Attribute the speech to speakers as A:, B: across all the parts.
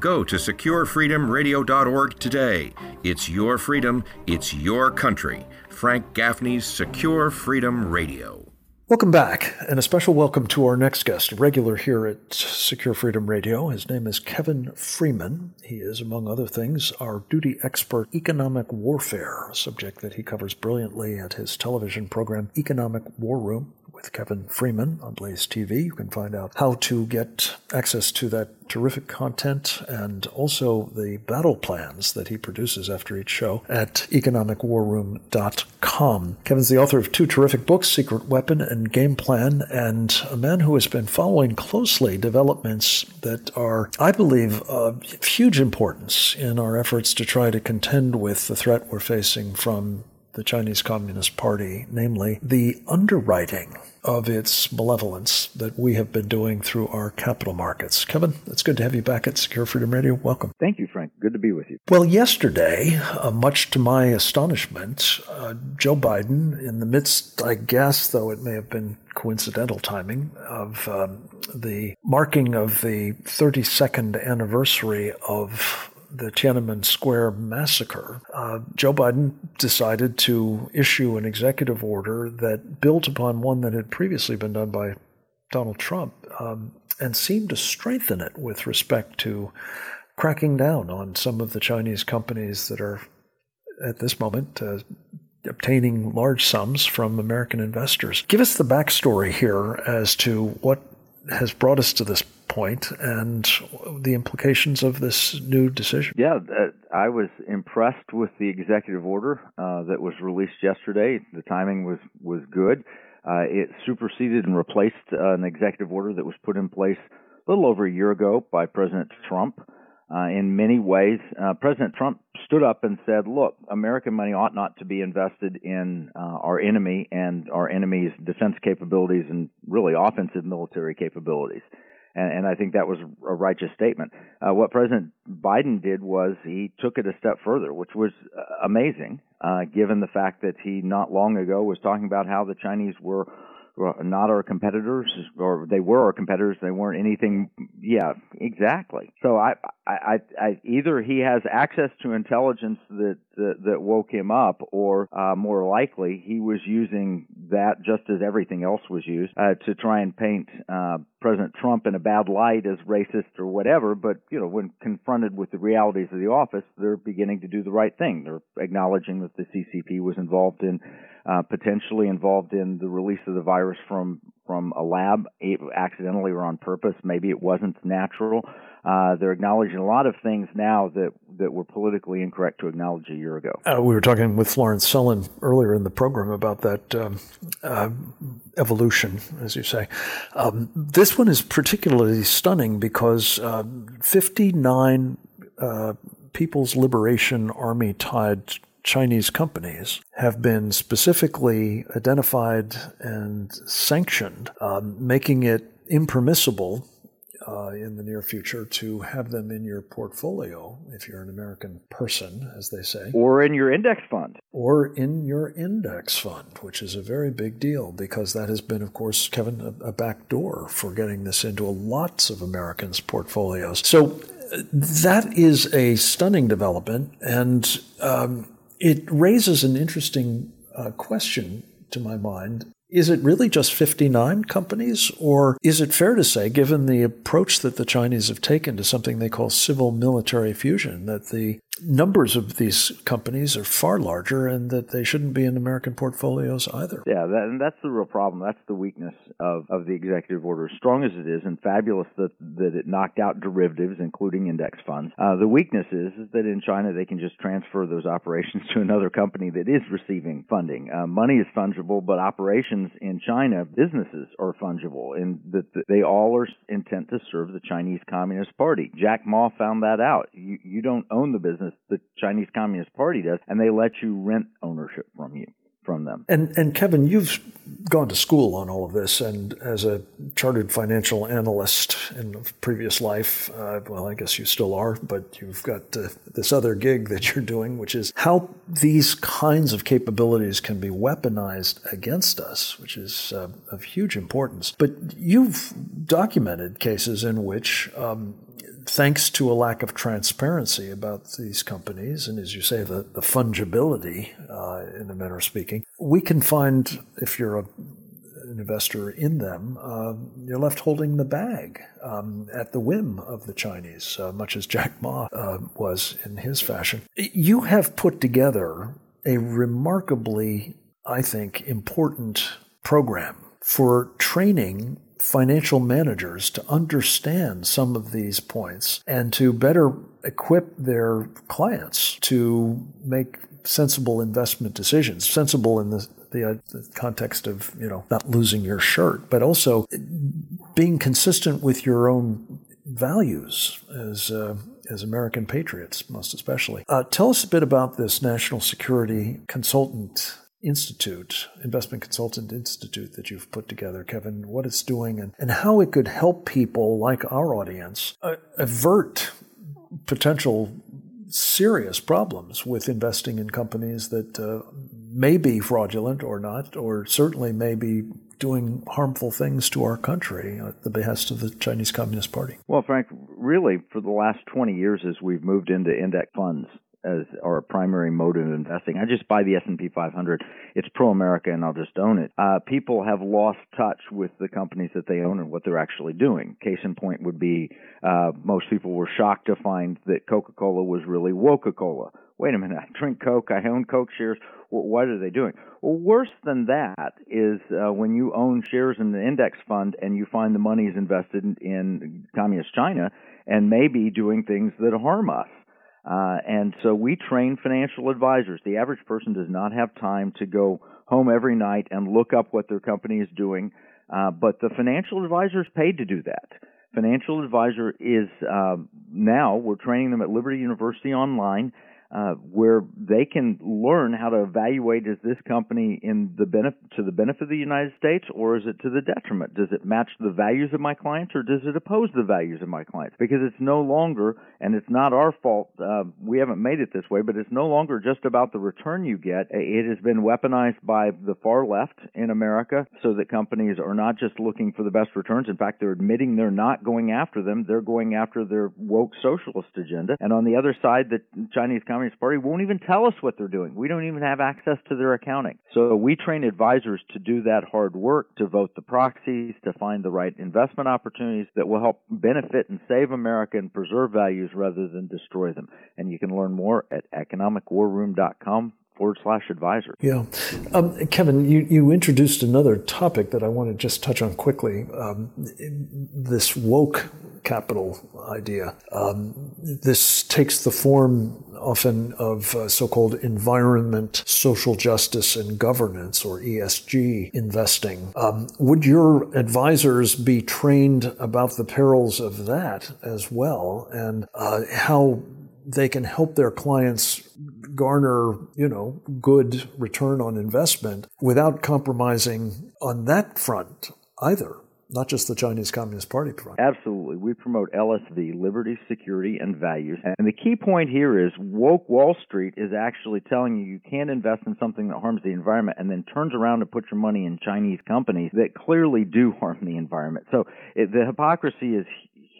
A: Go to securefreedomradio.org today. It's your freedom, it's your country. Frank Gaffney's Secure Freedom Radio.
B: Welcome back, and a special welcome to our next guest, regular here at Secure Freedom Radio. His name is Kevin Freeman. He is, among other things, our duty expert economic warfare, subject that he covers brilliantly at his television program, Economic War Room with Kevin Freeman on Blaze TV. You can find out how to get access to that terrific content and also the battle plans that he produces after each show at economicwarroom.com. Kevin's the author of two terrific books, Secret Weapon and Game Plan, and a man who has been following closely developments that are, I believe, of huge importance in our efforts to try to contend with the threat we're facing from the Chinese Communist Party, namely the underwriting of its malevolence that we have been doing through our capital markets. Kevin, it's good to have you back at Secure Freedom Radio. Welcome.
C: Thank you, Frank. Good to be with you.
B: Well, yesterday, uh, much to my astonishment, uh, Joe Biden, in the midst, I guess, though it may have been coincidental timing, of um, the marking of the 32nd anniversary of the Tiananmen Square massacre, uh, Joe Biden decided to issue an executive order that built upon one that had previously been done by Donald Trump um, and seemed to strengthen it with respect to cracking down on some of the Chinese companies that are at this moment uh, obtaining large sums from American investors. Give us the backstory here as to what has brought us to this point and the implications of this new decision.
C: Yeah, uh, I was impressed with the executive order uh, that was released yesterday. The timing was was good. Uh, it superseded and replaced uh, an executive order that was put in place a little over a year ago by President Trump. Uh, in many ways, uh, President Trump stood up and said, "Look, American money ought not to be invested in our enemy and our enemy's defense capabilities and really offensive military capabilities." And, and I think that was a righteous statement. Uh, what President Biden did was he took it a step further, which was uh, amazing, uh, given the fact that he not long ago was talking about how the Chinese were not our competitors, or they were our competitors. They weren't anything. Yeah, exactly. So I, I, I either he has access to intelligence that that, that woke him up, or uh, more likely he was using that just as everything else was used uh, to try and paint uh, President Trump in a bad light as racist or whatever. But you know, when confronted with the realities of the office, they're beginning to do the right thing. They're acknowledging that the CCP was involved in uh, potentially involved in the release of the virus from from a lab, accidentally or on purpose. Maybe it wasn't natural. Uh, they're acknowledging a lot of things now that that were politically incorrect to acknowledge a year ago.
B: Uh, we were talking with Lawrence Sellin earlier in the program about that um, uh, evolution, as you say. Um, this one is particularly stunning because uh, 59 uh, People's Liberation Army tied Chinese companies have been specifically identified and sanctioned, um, making it impermissible uh, in the near future to have them in your portfolio if you're an American person, as they say.
C: Or in your index fund.
B: Or in your index fund, which is a very big deal because that has been, of course, Kevin, a, a back door for getting this into lots of Americans' portfolios. So uh, that is a stunning development. And um, it raises an interesting uh, question to my mind is it really just 59 companies? Or is it fair to say, given the approach that the Chinese have taken to something they call civil military fusion, that the numbers of these companies are far larger and that they shouldn't be in American portfolios either?
C: Yeah, that, and that's the real problem. That's the weakness of, of the executive order. As strong as it is and fabulous that, that it knocked out derivatives, including index funds, uh, the weakness is, is that in China they can just transfer those operations to another company that is receiving funding. Uh, money is fungible, but operations in China, businesses are fungible, and that they all are intent to serve the Chinese Communist Party. Jack Ma found that out. You, you don't own the business, the Chinese Communist Party does, and they let you rent ownership from you from them.
B: And and Kevin, you've gone to school on all of this, and as a chartered financial analyst in a previous life, uh, well, I guess you still are, but you've got uh, this other gig that you're doing, which is how these kinds of capabilities can be weaponized against us, which is uh, of huge importance. But you've documented cases in which um, thanks to a lack of transparency about these companies, and as you say, the, the fungibility, uh, in a manner of speaking, we can find, if you're a an investor in them, uh, you're left holding the bag um, at the whim of the Chinese, uh, much as Jack Ma uh, was in his fashion. You have put together a remarkably, I think, important program for training financial managers to understand some of these points and to better equip their clients to make sensible investment decisions, sensible in the, the, uh, the, context of you know not losing your shirt, but also being consistent with your own values as uh, as American patriots, most especially. Uh, tell us a bit about this National Security Consultant Institute, Investment Consultant Institute that you've put together, Kevin, what it's doing and, and how it could help people like our audience uh, avert potential serious problems with investing in companies that uh, may be fraudulent or not, or certainly may be doing harmful things to our country at the behest of the Chinese Communist Party.
C: Well, Frank, really, for the last 20 years, as we've moved into index funds, as our primary mode of investing. I just buy the S&P 500. It's pro-America, and I'll just own it. Uh, people have lost touch with the companies that they own and what they're actually doing. Case in point would be uh, most people were shocked to find that Coca-Cola was really Woca-Cola. Wait a minute, I drink Coke, I own Coke shares. what are they doing? Well, worse than that is uh, when you own shares in the index fund and you find the money is invested in, in communist China and maybe doing things that harm us. Uh, and so we train financial advisors. The average person does not have time to go home every night and look up what their company is doing, uh, but the financial advisor is paid to do that. Financial advisor is uh, now we're training them at Liberty University online uh, where they can learn how to evaluate is this company in the benefit to the benefit of the United States or is it to the detriment? Does it match the values of my clients or does it oppose the values of my clients? Because it's no longer, and it's not our fault. Uh, we haven't made it this way, but it's no longer just about the return you get. It has been weaponized by the far left in America so that companies are not just looking for the best returns. In fact, they're admitting they're not going after them. They're going after their woke socialist agenda. And on the other side, the Chinese Communist Communist Party won't even tell us what they're doing. We don't even have access to their accounting. So we train advisors to do that hard work, to vote the proxies, to find the right investment opportunities that will help benefit and save America and preserve values rather than destroy them. And you can learn more at economicwarroom.com forward slash advisor.
B: Yeah. Um, Kevin, you, you introduced another topic that I want to just touch on quickly um, this woke capital idea. Um, this takes the form often of uh, so called environment, social justice, and governance, or ESG investing. Um, would your advisors be trained about the perils of that as well and uh, how they can help their clients garner, you know, good return on investment without compromising on that front either? not just the Chinese Communist Party front.
C: Absolutely. We promote LSV, liberty, security, and values. And the key point here is woke Wall Street is actually telling you you can't invest in something that harms the environment and then turns around to put your money in Chinese companies that clearly do harm the environment. So it, the hypocrisy is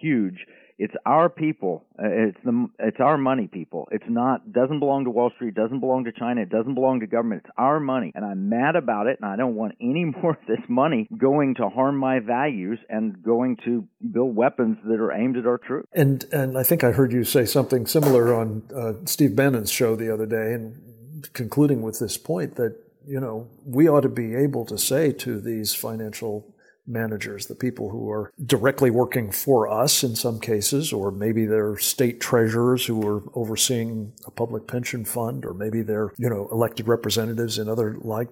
C: huge it's our people. Uh, it's the it's our money, people. It's not doesn't belong to Wall Street. Doesn't belong to China. It doesn't belong to government. It's our money, and I'm mad about it. And I don't want any more of this money going to harm my values and going to build weapons that are aimed at our troops.
B: And and I think I heard you say something similar on uh, Steve Bannon's show the other day, and concluding with this point that you know we ought to be able to say to these financial managers, the people who are directly working for us in some cases, or maybe they're state treasurers who are overseeing a public pension fund, or maybe they're, you know, elected representatives in other like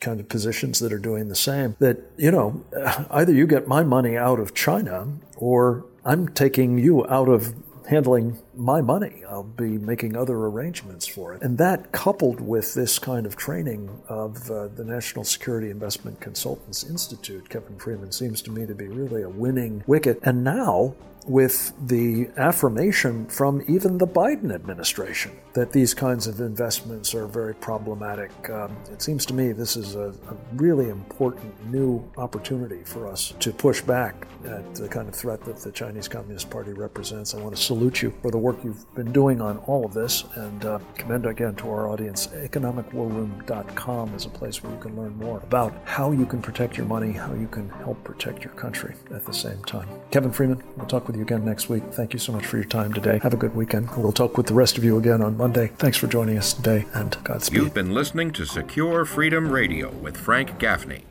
B: kind of positions that are doing the same. That, you know, either you get my money out of China or I'm taking you out of handling my money. I'll be making other arrangements for it. And that, coupled with this kind of training of uh, the National Security Investment Consultants Institute, Kevin Freeman seems to me to be really a winning wicket. And now, with the affirmation from even the Biden administration that these kinds of investments are very problematic. Um, it seems to me this is a, a, really important new opportunity for us to push back at the kind of threat that the Chinese Communist Party represents. I want to salute you for the work you've been doing on all of this and uh, commend again to our audience. EconomicWarRoom.com is a place where you can learn more about how you can protect your money, how you can help protect your country at the same time. Kevin Freeman, we'll talk with you again next week. Thank you so much for your time today. Have a good weekend. We'll talk with the rest of you again on Monday. Thanks for joining us today, and Godspeed.
A: You've been listening to Secure Freedom Radio with Frank Gaffney.